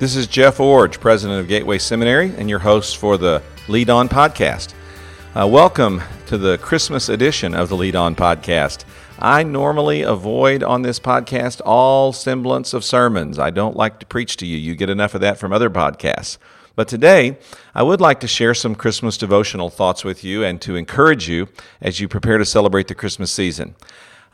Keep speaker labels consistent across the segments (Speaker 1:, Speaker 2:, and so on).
Speaker 1: This is Jeff Iorg, president of Gateway Seminary, and your host for the Lead On podcast. Uh, welcome to the Christmas edition of the Lead On podcast. I normally avoid on this podcast all semblance of sermons. I don't like to preach to you. You get enough of that from other podcasts. But today, I would like to share some Christmas devotional thoughts with you and to encourage you as you prepare to celebrate the Christmas season.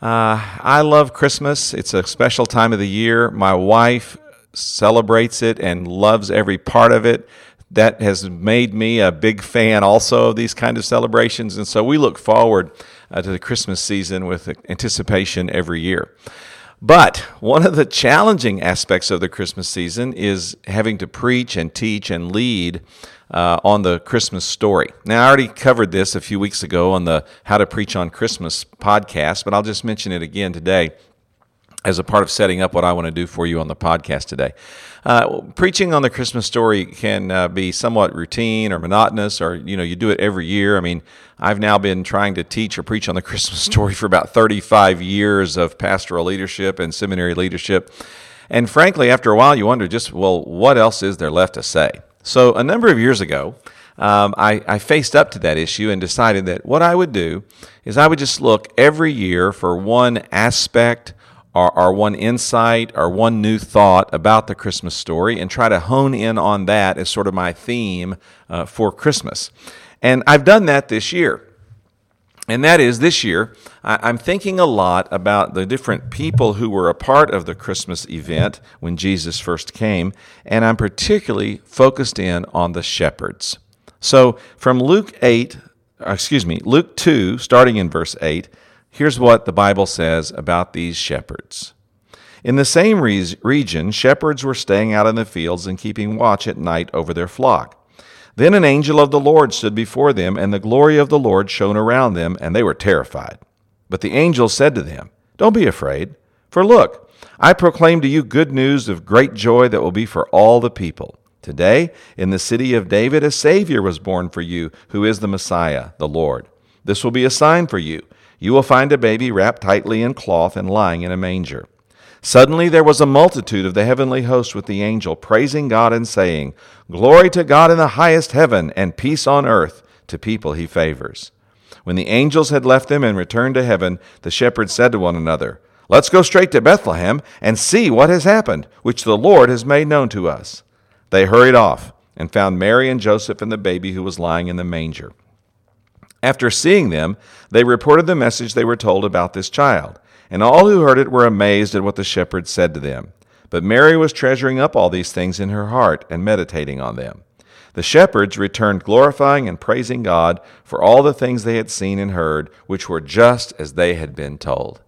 Speaker 1: Uh, I love Christmas. It's a special time of the year. My wife celebrates it and loves every part of it. That has made me a big fan also of these kind of celebrations. And so we look forward uh, to the Christmas season with anticipation every year. But one of the challenging aspects of the Christmas season is having to preach and teach and lead uh, on the Christmas story. Now, I already covered this a few weeks ago on the How to Preach on Christmas podcast, but I'll just mention it again today as a part of setting up what I want to do for you on the podcast today. Uh, preaching on the Christmas story can uh, be somewhat routine or monotonous, or you know, you do it every year. I mean, I've now been trying to teach or preach on the Christmas story for about 35 years of pastoral leadership and seminary leadership. And frankly, after a while, you wonder just, well, what else is there left to say? So, a number of years ago, um, I, I faced up to that issue and decided that what I would do is I would just look every year for one aspect or, or one insight our one new thought about the Christmas story and try to hone in on that as sort of my theme uh, for Christmas. And I've done that this year. And that is this year, I'm thinking a lot about the different people who were a part of the Christmas event when Jesus first came, and I'm particularly focused in on the shepherds. So from Luke 8, excuse me, Luke 2, starting in verse 8, Here's what the Bible says about these shepherds. In the same re- region, shepherds were staying out in the fields and keeping watch at night over their flock. Then an angel of the Lord stood before them, and the glory of the Lord shone around them, and they were terrified. But the angel said to them, Don't be afraid, for look, I proclaim to you good news of great joy that will be for all the people. Today, in the city of David, a Savior was born for you, who is the Messiah, the Lord. This will be a sign for you you will find a baby wrapped tightly in cloth and lying in a manger. Suddenly there was a multitude of the heavenly host with the angel, praising God and saying, Glory to God in the highest heaven, and peace on earth to people he favors. When the angels had left them and returned to heaven, the shepherds said to one another, Let's go straight to Bethlehem and see what has happened, which the Lord has made known to us. They hurried off and found Mary and Joseph and the baby who was lying in the manger. After seeing them, they reported the message they were told about this child, and all who heard it were amazed at what the shepherds said to them. But Mary was treasuring up all these things in her heart and meditating on them. The shepherds returned glorifying and praising God for all the things they had seen and heard, which were just as they had been told.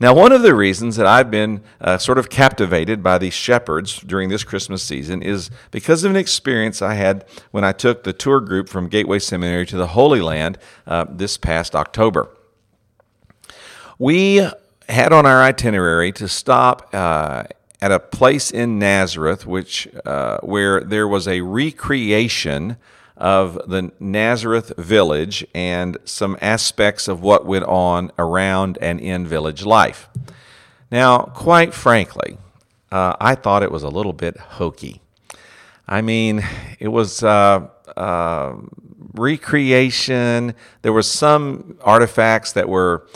Speaker 1: Now, one of the reasons that I've been uh, sort of captivated by these shepherds during this Christmas season is because of an experience I had when I took the tour group from Gateway Seminary to the Holy Land uh, this past October. We had on our itinerary to stop uh, at a place in Nazareth, which uh, where there was a recreation of the Nazareth village and some aspects of what went on around and in village life. Now, quite frankly, uh, I thought it was a little bit hokey. I mean, it was uh, uh, recreation. There were some artifacts that were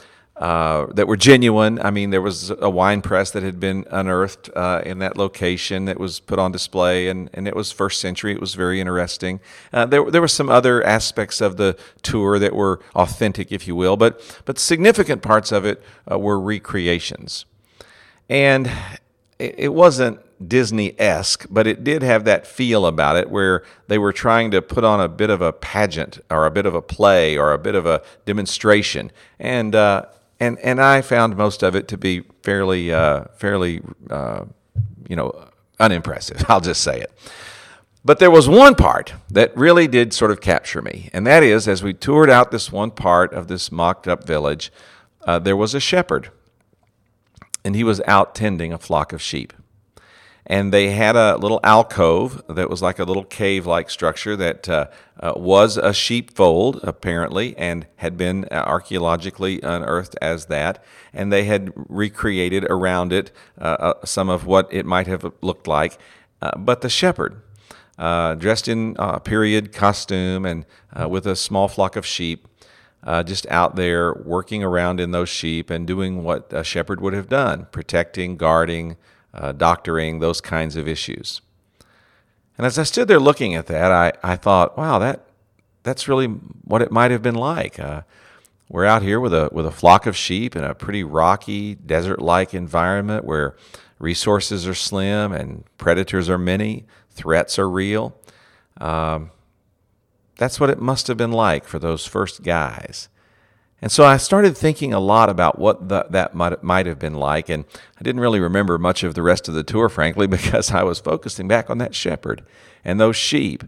Speaker 1: uh, that were genuine. I mean, there was a wine press that had been unearthed uh, in that location that was put on display, and, and it was first century. It was very interesting. Uh, there, there were some other aspects of the tour that were authentic, if you will, but, but significant parts of it uh, were recreations. And it, it wasn't Disney esque, but it did have that feel about it where they were trying to put on a bit of a pageant or a bit of a play or a bit of a demonstration. And, uh, and and I found most of it to be fairly uh, fairly uh, you know unimpressive. I'll just say it. But there was one part that really did sort of capture me, and that is as we toured out this one part of this mocked up village, uh, there was a shepherd, and he was out tending a flock of sheep and they had a little alcove that was like a little cave like structure that uh, uh, was a sheepfold, apparently, and had been uh, archaeologically unearthed as that. And they had recreated around it uh, uh, some of what it might have looked like. uh, but the shepherd, dressed in period costume and with a small flock of sheep, just out there working around in those sheep and doing what a shepherd would have done protecting, guarding, uh, doctoring, those kinds of issues. And as I stood there looking at that, I, I thought, wow, that, that's really what it might have been like. Uh, we're out here with a, with a flock of sheep in a pretty rocky, desert like environment where resources are slim and predators are many, threats are real. Um, that's what it must have been like for those first guys. And so I started thinking a lot about what the, that might, might have been like. And I didn't really remember much of the rest of the tour, frankly, because I was focusing back on that shepherd and those sheep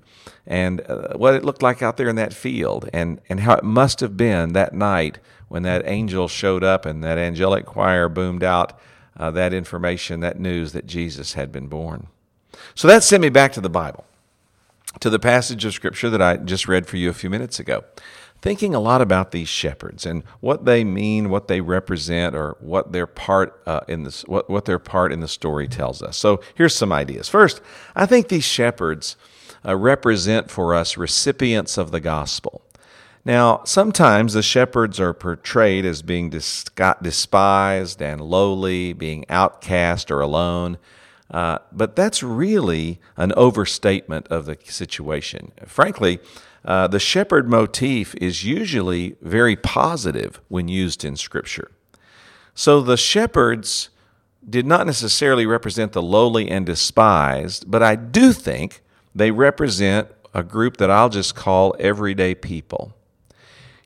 Speaker 1: and uh, what it looked like out there in that field and, and how it must have been that night when that angel showed up and that angelic choir boomed out uh, that information, that news that Jesus had been born. So that sent me back to the Bible, to the passage of Scripture that I just read for you a few minutes ago thinking a lot about these shepherds and what they mean, what they represent, or what their part uh, in this, what, what their part in the story tells us. So here's some ideas. First, I think these shepherds uh, represent for us recipients of the gospel. Now, sometimes the shepherds are portrayed as being despised and lowly, being outcast or alone. Uh, but that's really an overstatement of the situation. Frankly, uh, the shepherd motif is usually very positive when used in Scripture. So the shepherds did not necessarily represent the lowly and despised, but I do think they represent a group that I'll just call everyday people.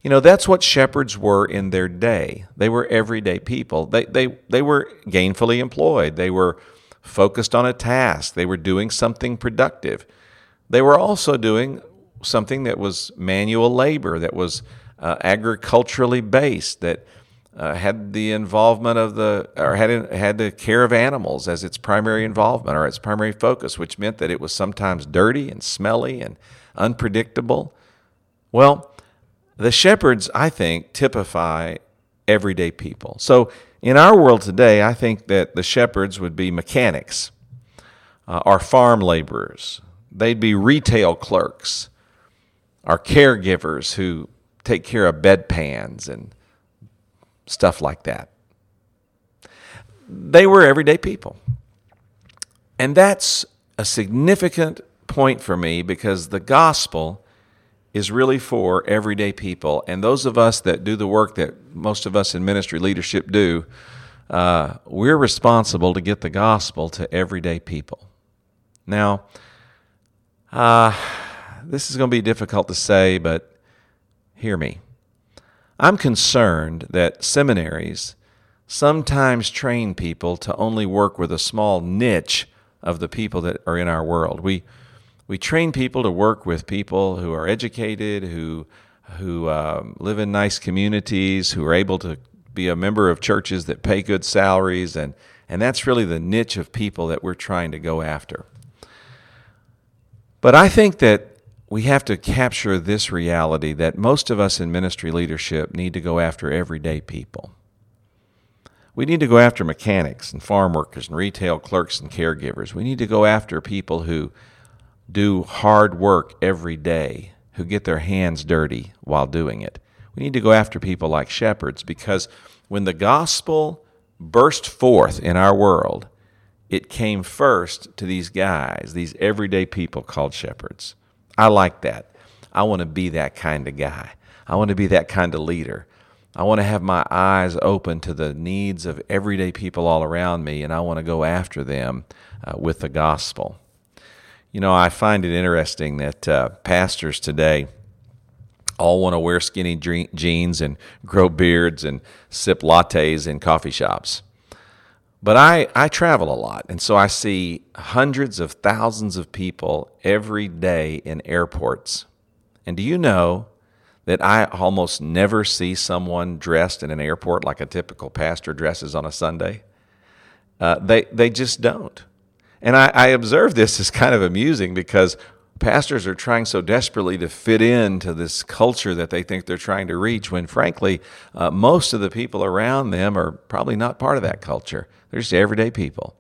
Speaker 1: You know, that's what shepherds were in their day. They were everyday people. They, they, they were gainfully employed. They were focused on a task. They were doing something productive. They were also doing something that was manual labor, that was uh, agriculturally based, that uh, had the involvement of the or had had the care of animals as its primary involvement or its primary focus, which meant that it was sometimes dirty and smelly and unpredictable. Well, the shepherds, I think, typify everyday people. So in our world today, I think that the shepherds would be mechanics, uh, or farm laborers. They'd be retail clerks our caregivers who take care of bedpans and stuff like that. They were everyday people. And that's a significant point for me because the gospel is really for everyday people. And those of us that do the work that most of us in ministry leadership do, uh, we're responsible to get the gospel to everyday people. Now, uh, this is going to be difficult to say, but hear me. I'm concerned that seminaries sometimes train people to only work with a small niche of the people that are in our world. We, we train people to work with people who are educated, who, who um, live in nice communities, who are able to be a member of churches that pay good salaries, and, and that's really the niche of people that we're trying to go after. But I think that we have to capture this reality that most of us in ministry leadership need to go after everyday people. We need to go after mechanics and farm workers and retail clerks and caregivers. We need to go after people who do hard work every day, who get their hands dirty while doing it. We need to go after people like shepherds because when the gospel burst forth in our world, it came first to these guys, these everyday people called shepherds. I like that. I want to be that kind of guy. I want to be that kind of leader. I want to have my eyes open to the needs of everyday people all around me, and I want to go after them uh, with the gospel. You know, I find it interesting that uh, pastors today all want to wear skinny jeans and grow beards and sip lattes in coffee shops. But I, I travel a lot, and so I see hundreds of thousands of people every day in airports. And do you know that I almost never see someone dressed in an airport like a typical pastor dresses on a Sunday? Uh, they, they just don't. And I, I observe this as kind of amusing because pastors are trying so desperately to fit into this culture that they think they're trying to reach when frankly uh, most of the people around them are probably not part of that culture they're just everyday people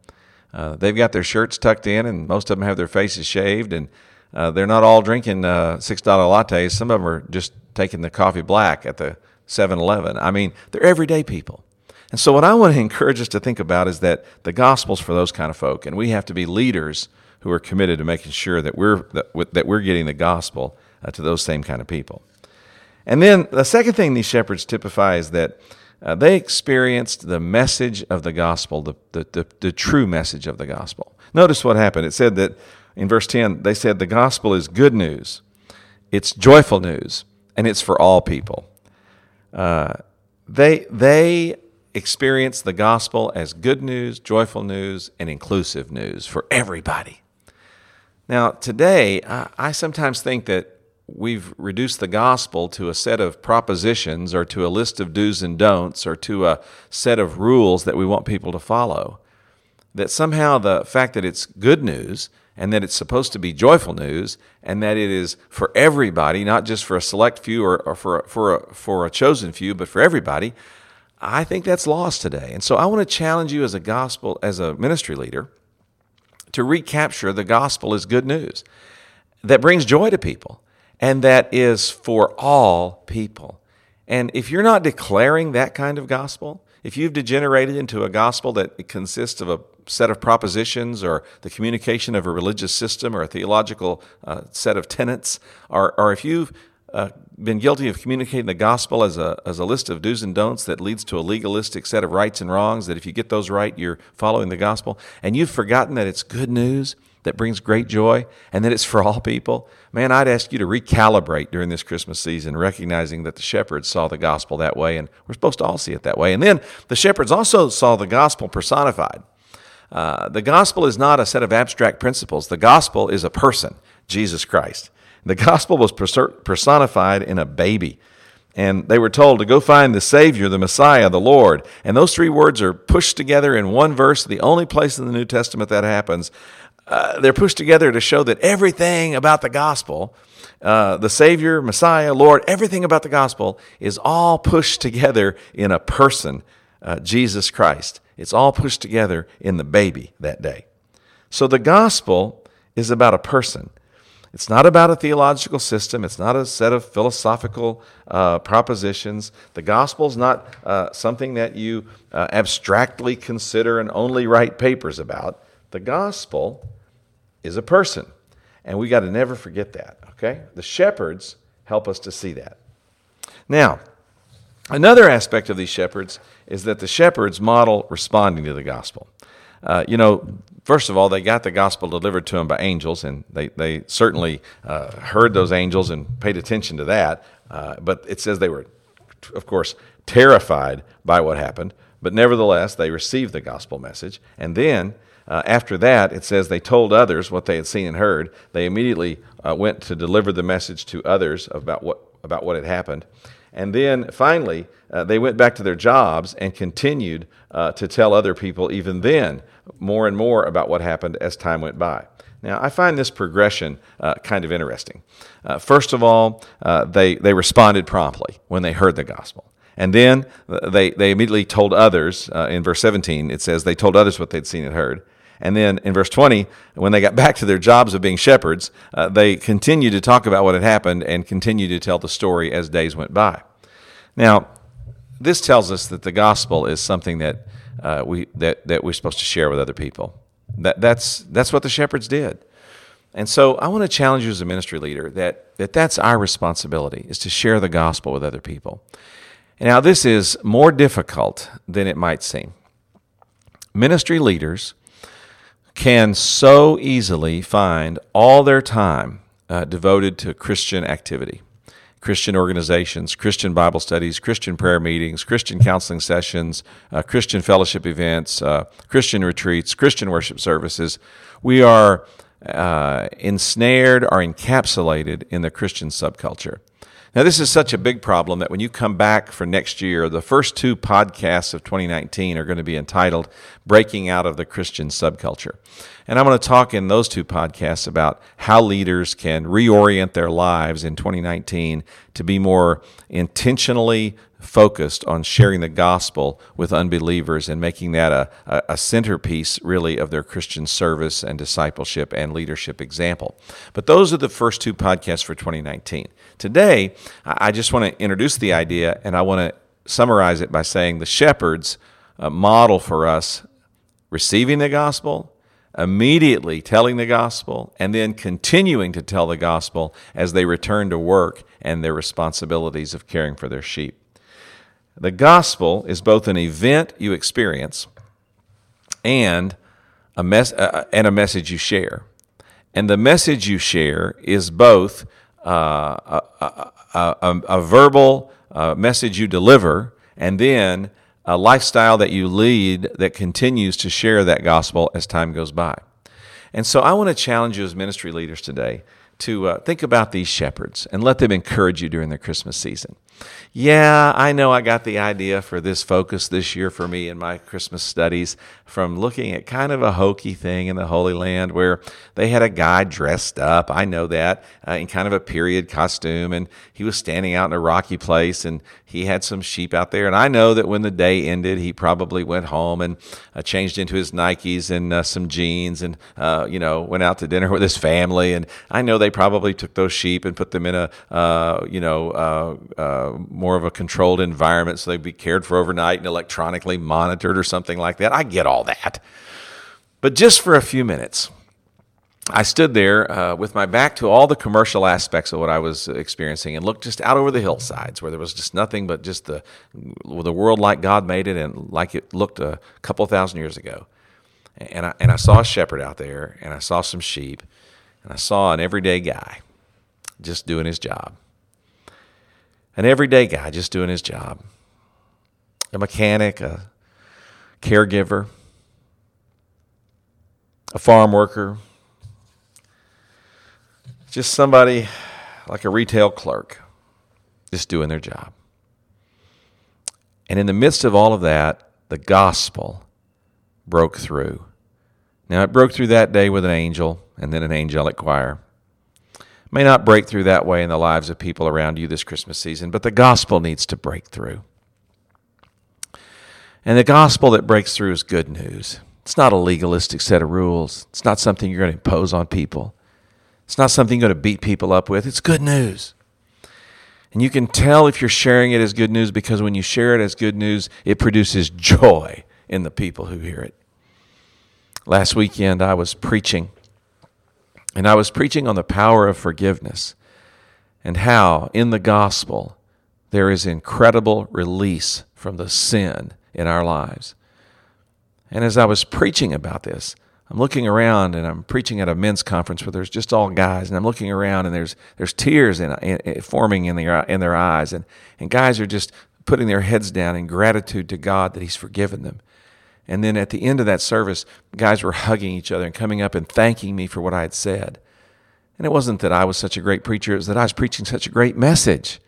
Speaker 1: Uh, they've got their shirts tucked in, and most of them have their faces shaved, and uh, they're not all drinking uh, $6 lattes. Some of them are just taking the coffee black at the 7 Eleven. I mean, they're everyday people. And so, what I want to encourage us to think about is that the gospel's for those kind of folk, and we have to be leaders who are committed to making sure that we're, that, that we're getting the gospel uh, to those same kind of people. And then the second thing these shepherds typify is that uh, they experienced the message of the gospel, the, the, the, the true message of the gospel. Notice what happened. It said that in verse 10, they said the gospel is good news, it's joyful news, and it's for all people. Uh, they, they experienced the gospel as good news, joyful news, and inclusive news for everybody. Now, today, I, I sometimes think that we've reduced the gospel to a set of propositions or to a list of do's and don'ts or to a set of rules that we want people to follow. That somehow the fact that it's good news and that it's supposed to be joyful news and that it is for everybody, not just for a select few or, or for, for, a, for a chosen few, but for everybody, I think that's lost today. And so I want to challenge you as a gospel, as a ministry leader, to recapture the gospel as good news that brings joy to people and that is for all people. And if you're not declaring that kind of gospel, if you've degenerated into a gospel that consists of a set of propositions or the communication of a religious system or a theological uh, set of tenets, or, or if you've uh, been guilty of communicating the gospel as a, as a list of do's and don'ts that leads to a legalistic set of rights and wrongs, that if you get those right, you're following the gospel, and you've forgotten that it's good news that brings great joy and that it's for all people, man, I'd ask you to recalibrate during this Christmas season, recognizing that the shepherds saw the gospel that way, and we're supposed to all see it that way. And then the shepherds also saw the gospel personified. Uh, the gospel is not a set of abstract principles, the gospel is a person, Jesus Christ. The gospel was personified in a baby. And they were told to go find the Savior, the Messiah, the Lord. And those three words are pushed together in one verse, the only place in the New Testament that happens. Uh, they're pushed together to show that everything about the gospel, uh, the Savior, Messiah, Lord, everything about the gospel is all pushed together in a person, uh, Jesus Christ. It's all pushed together in the baby that day. So the gospel is about a person. It's not about a theological system. It's not a set of philosophical uh, propositions. The gospel is not uh, something that you uh, abstractly consider and only write papers about. The gospel is a person. And we got to never forget that, okay? The shepherds help us to see that. Now, another aspect of these shepherds is that the shepherds model responding to the gospel. Uh, you know, first of all, they got the gospel delivered to them by angels, and they, they certainly uh, heard those angels and paid attention to that. Uh, but it says they were, of course, terrified by what happened, but nevertheless, they received the gospel message. And then uh, after that, it says they told others what they had seen and heard. They immediately uh, went to deliver the message to others about what, about what had happened. And then finally, uh, they went back to their jobs and continued uh, to tell other people, even then, more and more about what happened as time went by. Now, I find this progression uh, kind of interesting. Uh, first of all, they, they responded promptly when they heard the gospel. And then they, they immediately told others, in verse 17, it says, they told others what they'd seen and heard. And then in verse 20, when they got back to their jobs of being shepherds, uh, they continued to talk about what had happened and continued to tell the story as days went by. Now, this tells us that the gospel is something that, uh, we, that, that we're supposed to share with other people. That, that's, that's what the shepherds did. And so I want to challenge you as a ministry leader that, that that's our responsibility, is to share the gospel with other people. Now, this is more difficult than it might seem. Ministry leaders can so easily find all their time uh, devoted to Christian activity. Christian organizations, Christian Bible studies, Christian prayer meetings, Christian counseling sessions, uh, Christian fellowship events, uh, Christian retreats, Christian worship services. We are uh, ensnared or encapsulated in the Christian subculture. Now, this is such a big problem that when you come back for next year, the first two podcasts of 2019 are going to be entitled Breaking Out of the Christian Subculture. And I'm going to talk in those two podcasts about how leaders can reorient their lives in 2019 to be more intentionally focused on sharing the gospel with unbelievers and making that a, a, centerpiece, really, of their Christian service and discipleship and leadership example. But those are the first two podcasts for 2019. Today, I just want to introduce the idea and I want to summarize it by saying the shepherds uh, model for us receiving the gospel immediately telling the gospel and then continuing to tell the gospel as they return to work and their responsibilities of caring for their sheep. The gospel is both an event you experience and a mes- uh, and a message you share. And the message you share is both uh, a, a, a, a, verbal uh, message you deliver and then a lifestyle that you lead that continues to share that gospel as time goes by. And so I want to challenge you as ministry leaders today to uh, think about these shepherds and let them encourage you during the Christmas season. Yeah, I know I got the idea for this focus this year for me in my Christmas studies from looking at kind of a hokey thing in the Holy Land where they had a guy dressed up. I know that uh, in kind of a period costume, and he was standing out in a rocky place, and he had some sheep out there. And I know that when the day ended, he probably went home and uh, changed into his Nikes and uh, some jeans, and uh, you know went out to dinner with his family. And I know they probably took those sheep and put them in a uh, you know uh, more of a controlled environment so they'd be cared for overnight and electronically monitored or something like that. I get all that. But just for a few minutes, I stood there uh, with my back to all the commercial aspects of what I was experiencing and looked just out over the hillsides where there was just nothing but just the, the world like God made it and like it looked a couple thousand years ago. And I, and I saw a shepherd out there and I saw some sheep and I saw an everyday guy just doing his job an everyday guy just doing his job a mechanic, a caregiver, a farm worker, just somebody like a retail clerk just doing their job. And in the midst of all of that, the gospel broke through. Now, it broke through that day with an angel and then an angelic choir may not break through that way in the lives of people around you this Christmas season, but the gospel needs to break through. And the gospel that breaks through is good news. It's not a legalistic set of rules. It's not something you're going to impose on people. It's not something you're going to beat people up with. It's good news. And you can tell if you're sharing it as good news because when you share it as good news, it produces joy in the people who hear it. Last weekend, I was preaching and I was preaching on the power of forgiveness and how in the gospel there is incredible release from the sin in our lives. And as I was preaching about this, I'm looking around and I'm preaching at a men's conference where there's just all guys, and I'm looking around and there's there's tears in, in, forming in their in their eyes, and and guys are just putting their heads down in gratitude to God that He's forgiven them. And then at the end of that service, guys were hugging each other and coming up and thanking me for what I had said. And it wasn't that I was such a great preacher, it was that I was preaching such a great message.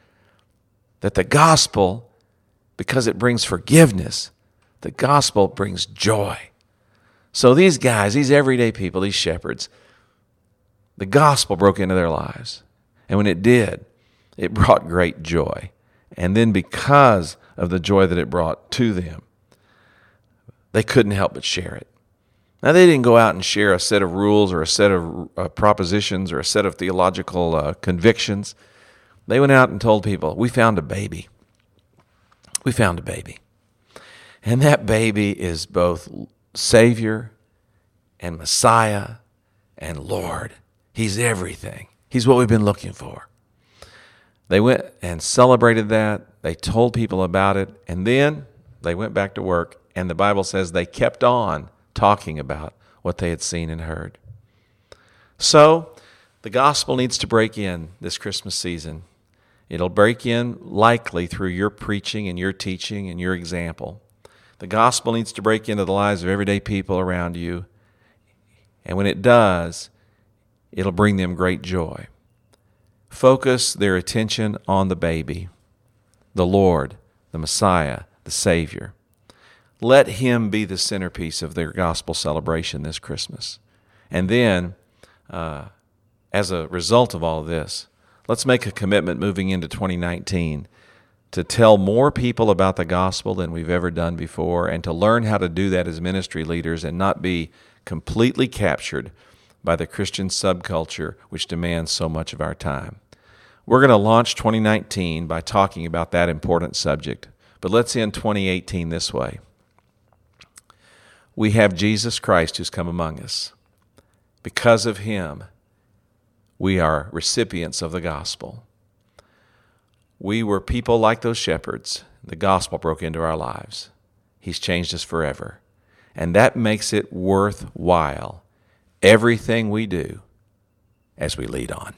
Speaker 1: That the gospel, because it brings forgiveness, the gospel brings joy. So these guys, these everyday people, these shepherds, the gospel broke into their lives. And when it did, it brought great joy. And then because of the joy that it brought to them, they couldn't help but share it. Now, they didn't go out and share a set of rules or a set of uh, propositions or a set of theological uh, convictions. They went out and told people, We found a baby. We found a baby. And that baby is both Savior and Messiah and Lord. He's everything. He's what we've been looking for. They went and celebrated that. They told people about it. And then they went back to work and the Bible says they kept on talking about what they had seen and heard. So, the gospel needs to break in this Christmas season. It'll break in likely through your preaching and your teaching and your example. The gospel needs to break into the lives of everyday people around you. And when it does, it'll bring them great joy. Focus their attention on the baby, the Lord, the Messiah, the Savior. Let Him be the centerpiece of their gospel celebration this Christmas. And then, uh, as a result of all this, let's make a commitment moving into 2019 to tell more people about the gospel than we've ever done before, and to learn how to do that as ministry leaders and not be completely captured by the Christian subculture which demands so much of our time. We're going to launch 2019 by talking about that important subject, but let's end 2018 this way. We have Jesus Christ who's come among us. Because of him, we are recipients of the gospel. We were people like those shepherds. The gospel broke into our lives. He's changed us forever. And that makes it worthwhile, everything we do as we lead on.